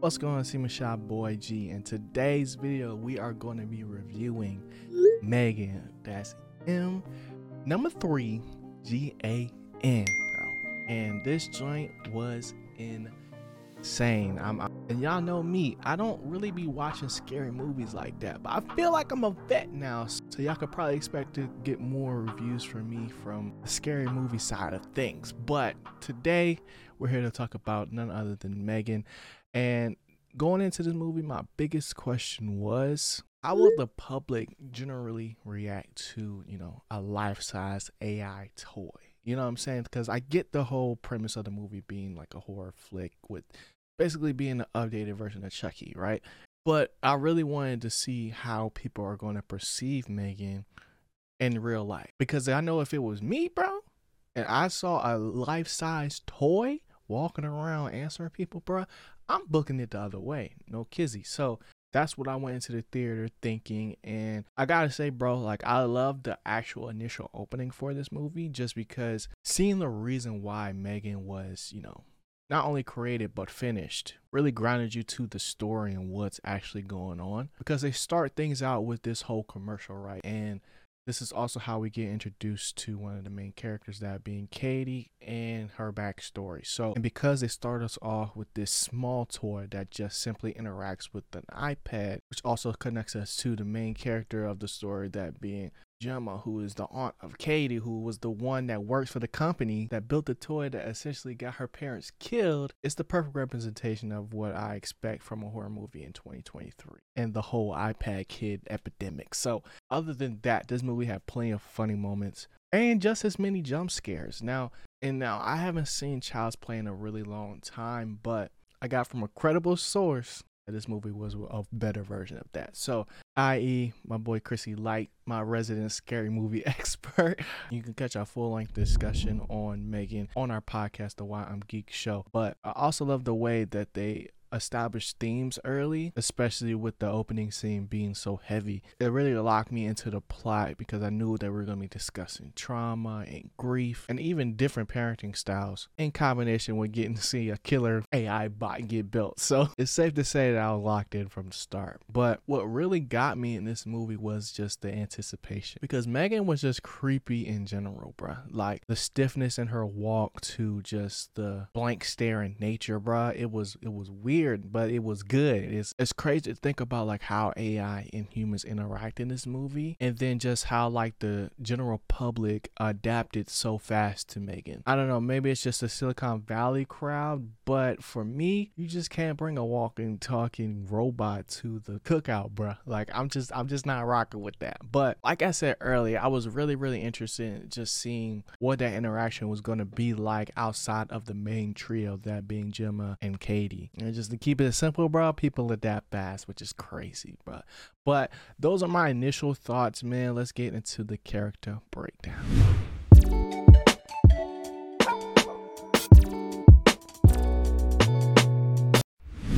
What's going on, Seaman Shop Boy G? In today's video, we are going to be reviewing Megan. That's M number three G A N, bro. And this joint was insane. I'm, I'm- and y'all know me. I don't really be watching scary movies like that, but I feel like I'm a vet now, so y'all could probably expect to get more reviews from me from the scary movie side of things. But today, we're here to talk about none other than Megan. And going into this movie, my biggest question was how will mm-hmm. the public generally react to, you know, a life size AI toy? You know what I'm saying? Because I get the whole premise of the movie being like a horror flick with basically being an updated version of Chucky, right? But I really wanted to see how people are going to perceive Megan in real life. Because I know if it was me, bro, and I saw a life size toy walking around answering people, bro, I'm booking it the other way. No kizzy. So that's what I went into the theater thinking. And I gotta say, bro, like I love the actual initial opening for this movie just because seeing the reason why Megan was, you know, not only created but finished really grounded you to the story and what's actually going on because they start things out with this whole commercial, right? And this is also how we get introduced to one of the main characters, that being Katie and her backstory. So, and because they start us off with this small toy that just simply interacts with an iPad, which also connects us to the main character of the story, that being Gemma, who is the aunt of Katie, who was the one that works for the company that built the toy that essentially got her parents killed, it's the perfect representation of what I expect from a horror movie in 2023 and the whole iPad kid epidemic. So, other than that, this movie had plenty of funny moments and just as many jump scares. Now, and now I haven't seen Child's Play in a really long time, but I got from a credible source that this movie was a better version of that. So, i.e., my boy Chrissy Light, my resident scary movie expert. You can catch our full length discussion on Megan on our podcast, The Why I'm Geek Show. But I also love the way that they established themes early, especially with the opening scene being so heavy. It really locked me into the plot because I knew that we are going to be discussing trauma and grief and even different parenting styles in combination with getting to see a killer AI bot get built. So it's safe to say that I was locked in from the start. But what really got me in this movie was just the anticipation because Megan was just creepy in general, bruh. Like the stiffness in her walk to just the blank stare in nature, bruh. It was it was weird weird, but it was good. It's it's crazy to think about like how AI and humans interact in this movie, and then just how like the general public adapted so fast to Megan. I don't know, maybe it's just a Silicon Valley crowd, but for me, you just can't bring a walking, talking robot to the cookout, bruh. Like I'm just I'm just not rocking with that. But like I said earlier, I was really really interested in just seeing what that interaction was gonna be like outside of the main trio, that being Gemma and Katie, and just to keep it simple, bro, people adapt fast, which is crazy, bro. But those are my initial thoughts, man. Let's get into the character breakdown.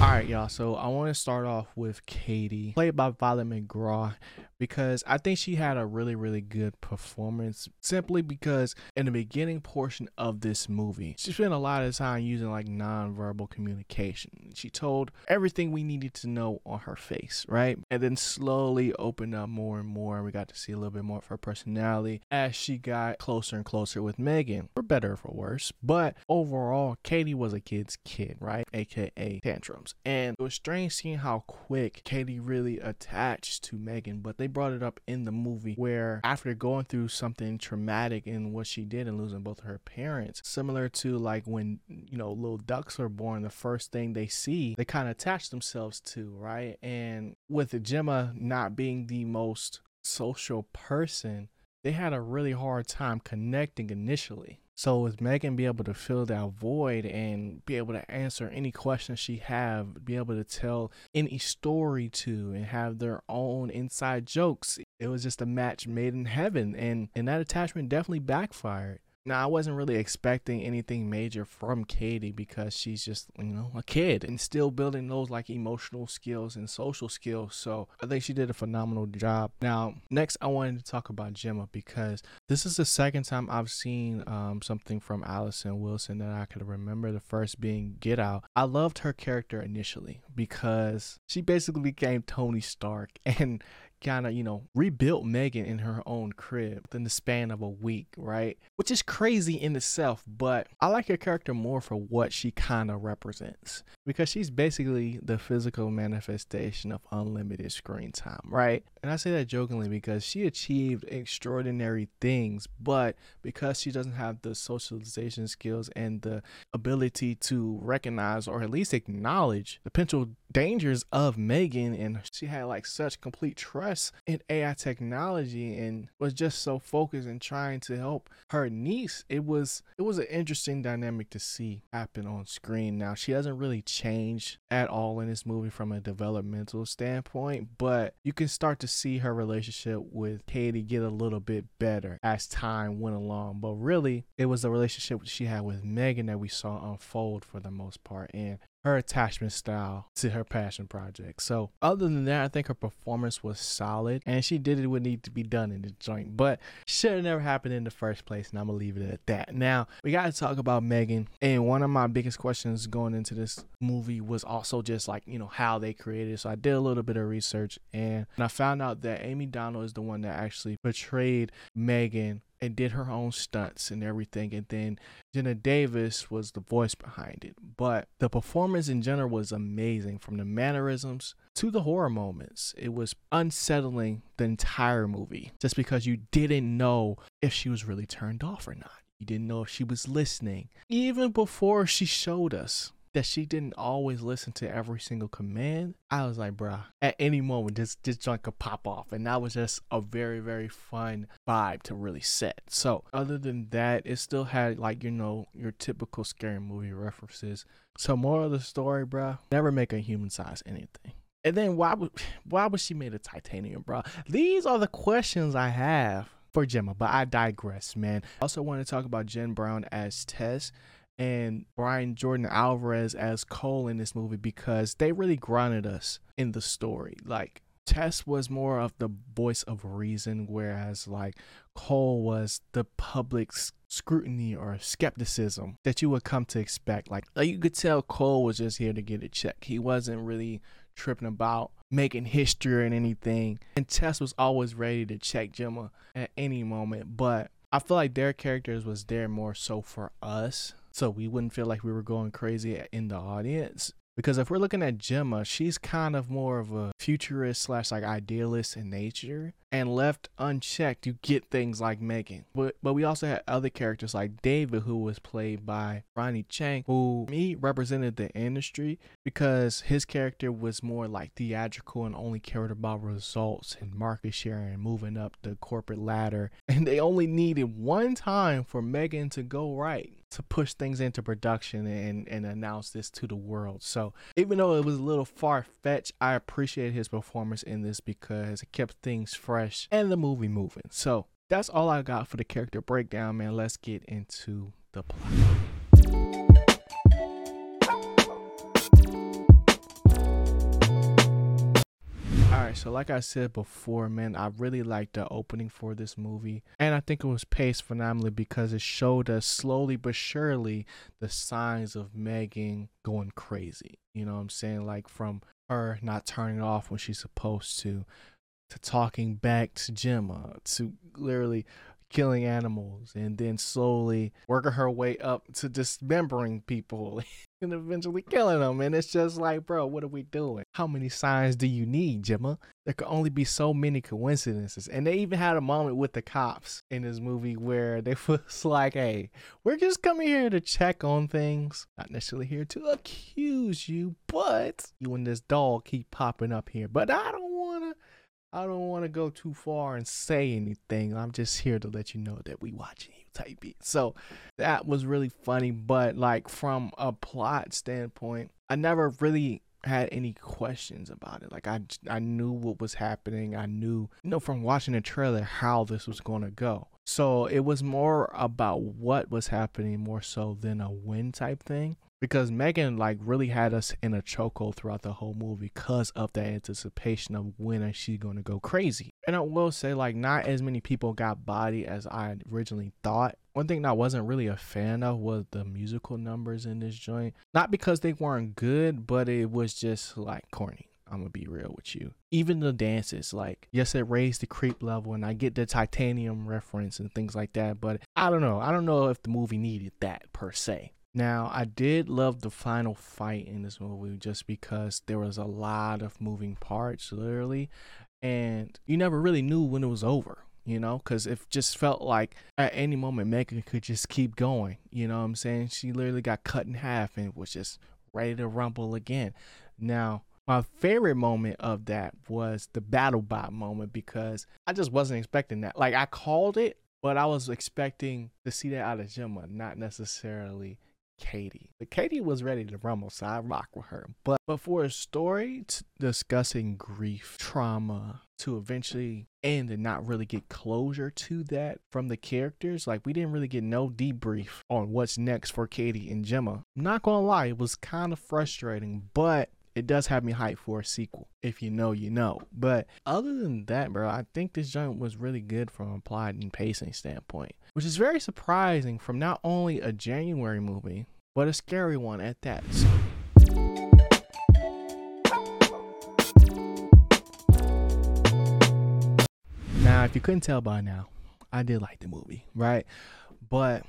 All right, y'all. So I want to start off with Katie, played by Violet McGraw, because I think she had a really, really good performance. Simply because in the beginning portion of this movie, she spent a lot of time using like nonverbal communication. She told everything we needed to know on her face, right? And then slowly opened up more and more. And we got to see a little bit more of her personality as she got closer and closer with Megan, for better or for worse. But overall, Katie was a kid's kid, right? AKA tantrums. And it was strange seeing how quick Katie really attached to Megan, but they brought it up in the movie where after going through something traumatic in what she did and losing both of her parents, similar to like when, you know, little ducks are born, the first thing they see, they kind of attach themselves to, right? And with Gemma not being the most social person, they had a really hard time connecting initially. So with Megan be able to fill that void and be able to answer any questions she have, be able to tell any story to and have their own inside jokes, it was just a match made in heaven and and that attachment definitely backfired. Now, I wasn't really expecting anything major from Katie because she's just, you know, a kid and still building those like emotional skills and social skills. So I think she did a phenomenal job. Now, next, I wanted to talk about Gemma because this is the second time I've seen um, something from Allison Wilson that I could remember. The first being Get Out. I loved her character initially because she basically became Tony Stark and kind of, you know, rebuilt Megan in her own crib within the span of a week, right? Which is crazy in itself, but I like her character more for what she kind of represents because she's basically the physical manifestation of unlimited screen time, right? And I say that jokingly because she achieved extraordinary things, but because she doesn't have the socialization skills and the ability to recognize or at least acknowledge the potential dangers of Megan, and she had like such complete trust in AI technology and was just so focused in trying to help her niece. It was it was an interesting dynamic to see happen on screen. Now she doesn't really change at all in this movie from a developmental standpoint, but you can start to see her relationship with Katie get a little bit better as time went along. But really, it was the relationship she had with Megan that we saw unfold for the most part. And her attachment style to her passion project. So other than that, I think her performance was solid and she did what needed to be done in the joint. But should have never happened in the first place, and I'm gonna leave it at that. Now we gotta talk about Megan. And one of my biggest questions going into this movie was also just like, you know, how they created it. So I did a little bit of research and I found out that Amie Donald is the one that actually portrayed Megan and did her own stunts and everything. And then Jenna Davis was the voice behind it. But the performance in general was amazing from the mannerisms to the horror moments. It was unsettling the entire movie just because you didn't know if she was really turned off or not. You didn't know if she was listening. Even before she showed us that she didn't always listen to every single command. I was like, bruh, at any moment, this, this joint could pop off. And that was just a very, very fun vibe to really set. So, other than that, it still had, like, you know, your typical scary movie references. So, more of the story, bruh, never make a human size anything. And then why would why was she made of titanium, bro? These are the questions I have for Gemma, but I digress, man. Also want to talk about Jen Brown as Tess and Brian Jordan Alvarez as Cole in this movie because they really grounded us in the story. Like Tess was more of the voice of reason, whereas like Cole was the public scrutiny or skepticism that you would come to expect. Like, like you could tell Cole was just here to get a check. He wasn't really tripping about making history and anything. And Tess was always ready to check Gemma at any moment. But I feel like their characters was there more so for us so we wouldn't feel like we were going crazy in the audience. Because if we're looking at Gemma, she's kind of more of a futurist slash like idealist in nature. And left unchecked, you get things like Megan. But but we also had other characters like David, who was played by Ronny Chieng who me represented the industry because his character was more like theatrical and only cared about results and market share and moving up the corporate ladder. And they only needed one time for Megan to go right to push things into production and, and announce this to the world. So even though it was a little far fetched, I appreciate his performance in this because it kept things fresh and the movie moving. So that's all I got for the character breakdown, man. Let's get into the plot. Alright, so like I said before, man, I really liked the opening for this movie. And I think it was paced phenomenally because it showed us slowly but surely the signs of Megan going crazy. You know what I'm saying? Like from her not turning off when she's supposed to, to talking back to Gemma, to literally killing animals and then slowly working her way up to dismembering people and eventually killing them. And it's just like, bro, what are we doing? How many signs do you need, Gemma? There could only be so many coincidences. And they even had a moment with the cops in this movie where they was like, hey, we're just coming here to check on things, not necessarily here to accuse you, but you and this dog keep popping up here. But I don't I don't want to go too far and say anything. I'm just here to let you know that we watching you type it. So that was really funny, but like from a plot standpoint, I never really had any questions about it. Like I I knew what was happening. I knew, you know, from watching the trailer how this was going to go. So it was more about what was happening more so than a win type thing because Megan like really had us in a chokehold throughout the whole movie because of the anticipation of when is she going to go crazy. And I will say like not as many people got body as I originally thought. One thing that I wasn't really a fan of was the musical numbers in this joint. Not because they weren't good, but it was just like corny. I'm gonna be real with you. Even the dances, like, yes, it raised the creep level, and I get the titanium reference and things like that, but I don't know. I don't know if the movie needed that per se. Now, I did love the final fight in this movie just because there was a lot of moving parts, literally, and you never really knew when it was over, you know, because it just felt like at any moment Megan could just keep going, you know what I'm saying? She literally got cut in half and was just ready to rumble again. Now, my favorite moment of that was the battle bot moment because I just wasn't expecting that. Like I called it, but I was expecting to see that out of Gemma, not necessarily Katie. But Katie was ready to rumble, so I rock with her. But but for a story discussing grief, trauma, to eventually end and not really get closure to that from the characters, like we didn't really get no debrief on what's next for Katie and Gemma. Not gonna lie, it was kind of frustrating, but it does have me hyped for a sequel. If you know, you know. But other than that, bro, I think this joint was really good from a plot and pacing standpoint, which is very surprising from not only a January movie, but a scary one at that. Now, if you couldn't tell by now, I did like the movie, right? But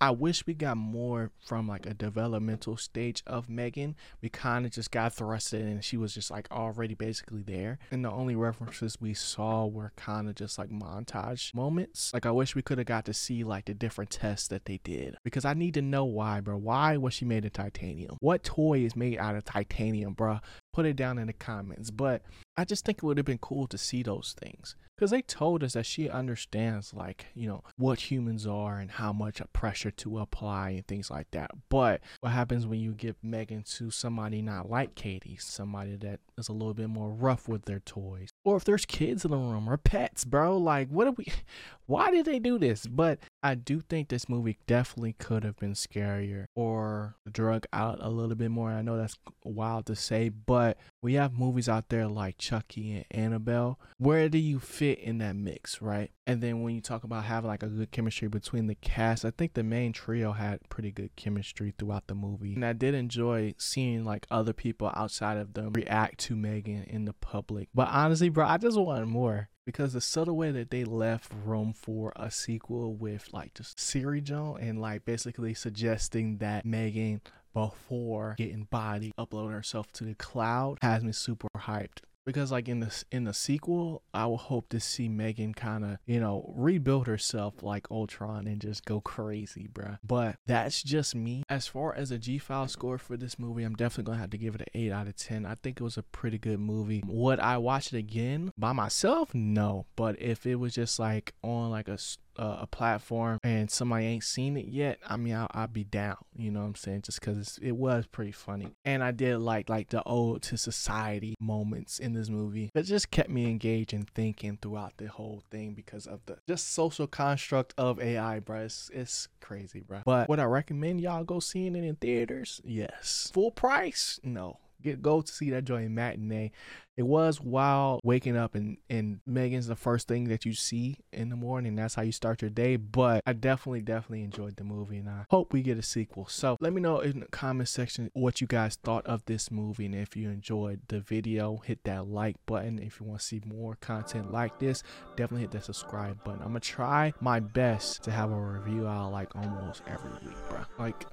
I wish we got more from like a developmental stage of Megan. We kind of just got thrusted and she was just like already basically there. And the only references we saw were kind of just like montage moments. Like I wish we could have got to see like the different tests that they did because I need to know why, bro. Why was she made of titanium? What toy is made out of titanium, bro? Put it down in the comments. But I just think it would have been cool to see those things because they told us that she understands like you know what humans are and how much pressure to apply and things like that but what happens when you give megan to somebody not like katie somebody that is a little bit more rough with their toys or if there's kids in the room or pets bro like what are we why did they do this but i do think this movie definitely could have been scarier or drug out a little bit more i know that's wild to say but we have movies out there like chucky and annabelle where do you fit fit in that mix, right? And then when you talk about having like a good chemistry between the cast, I think the main trio had pretty good chemistry throughout the movie. And I did enjoy seeing like other people outside of them react to Megan in the public. But honestly, bro, I just want more. Because the subtle way that they left room for a sequel with like just Siri Joe and like basically suggesting that Megan before getting body uploading herself to the cloud has me super hyped because like in the in the sequel, I will hope to see Megan kind of you know rebuild herself like Ultron and just go crazy, bruh. But that's just me. As far as a G file score for this movie, I'm definitely gonna have to give it an eight out of ten. I think it was a pretty good movie. Would I watch it again by myself? No, but if it was just like on like a uh, a platform and somebody ain't seen it yet, I mean, I'll, I'll be down. You know what I'm saying? Just because it was pretty funny, and I did like like the old to society moments in this movie that just kept me engaged and thinking throughout the whole thing because of the just social construct of AI, bro. It's, it's crazy, bro. But would I recommend y'all go seeing it in theaters? Yes. Full price? No get go to see that joint matinee. It was while waking up and and Megan's the first thing that you see in the morning. That's how you start your day. But I definitely definitely enjoyed the movie and I hope we get a sequel. So let me know in the comment section what you guys thought of this movie and if you enjoyed the video, hit that like button. If you want to see more content like this, definitely hit that subscribe button. I'm gonna try my best to have a review out like almost every week, bro. Like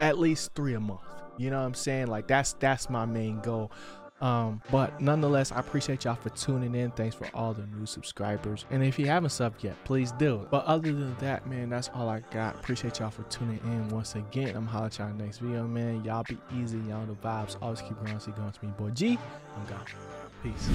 at least three a month. You know what I'm saying? Like that's that's my main goal. Um, but nonetheless, I appreciate y'all for tuning in. Thanks for all the new subscribers. And if you haven't subbed yet, please do. But other than that, man, that's all I got. Appreciate y'all for tuning in once again. I'm holla at y'all next video, man. Y'all be easy. Y'all the vibes. Always keep growing. See going to me, boy G. I'm gone. Peace.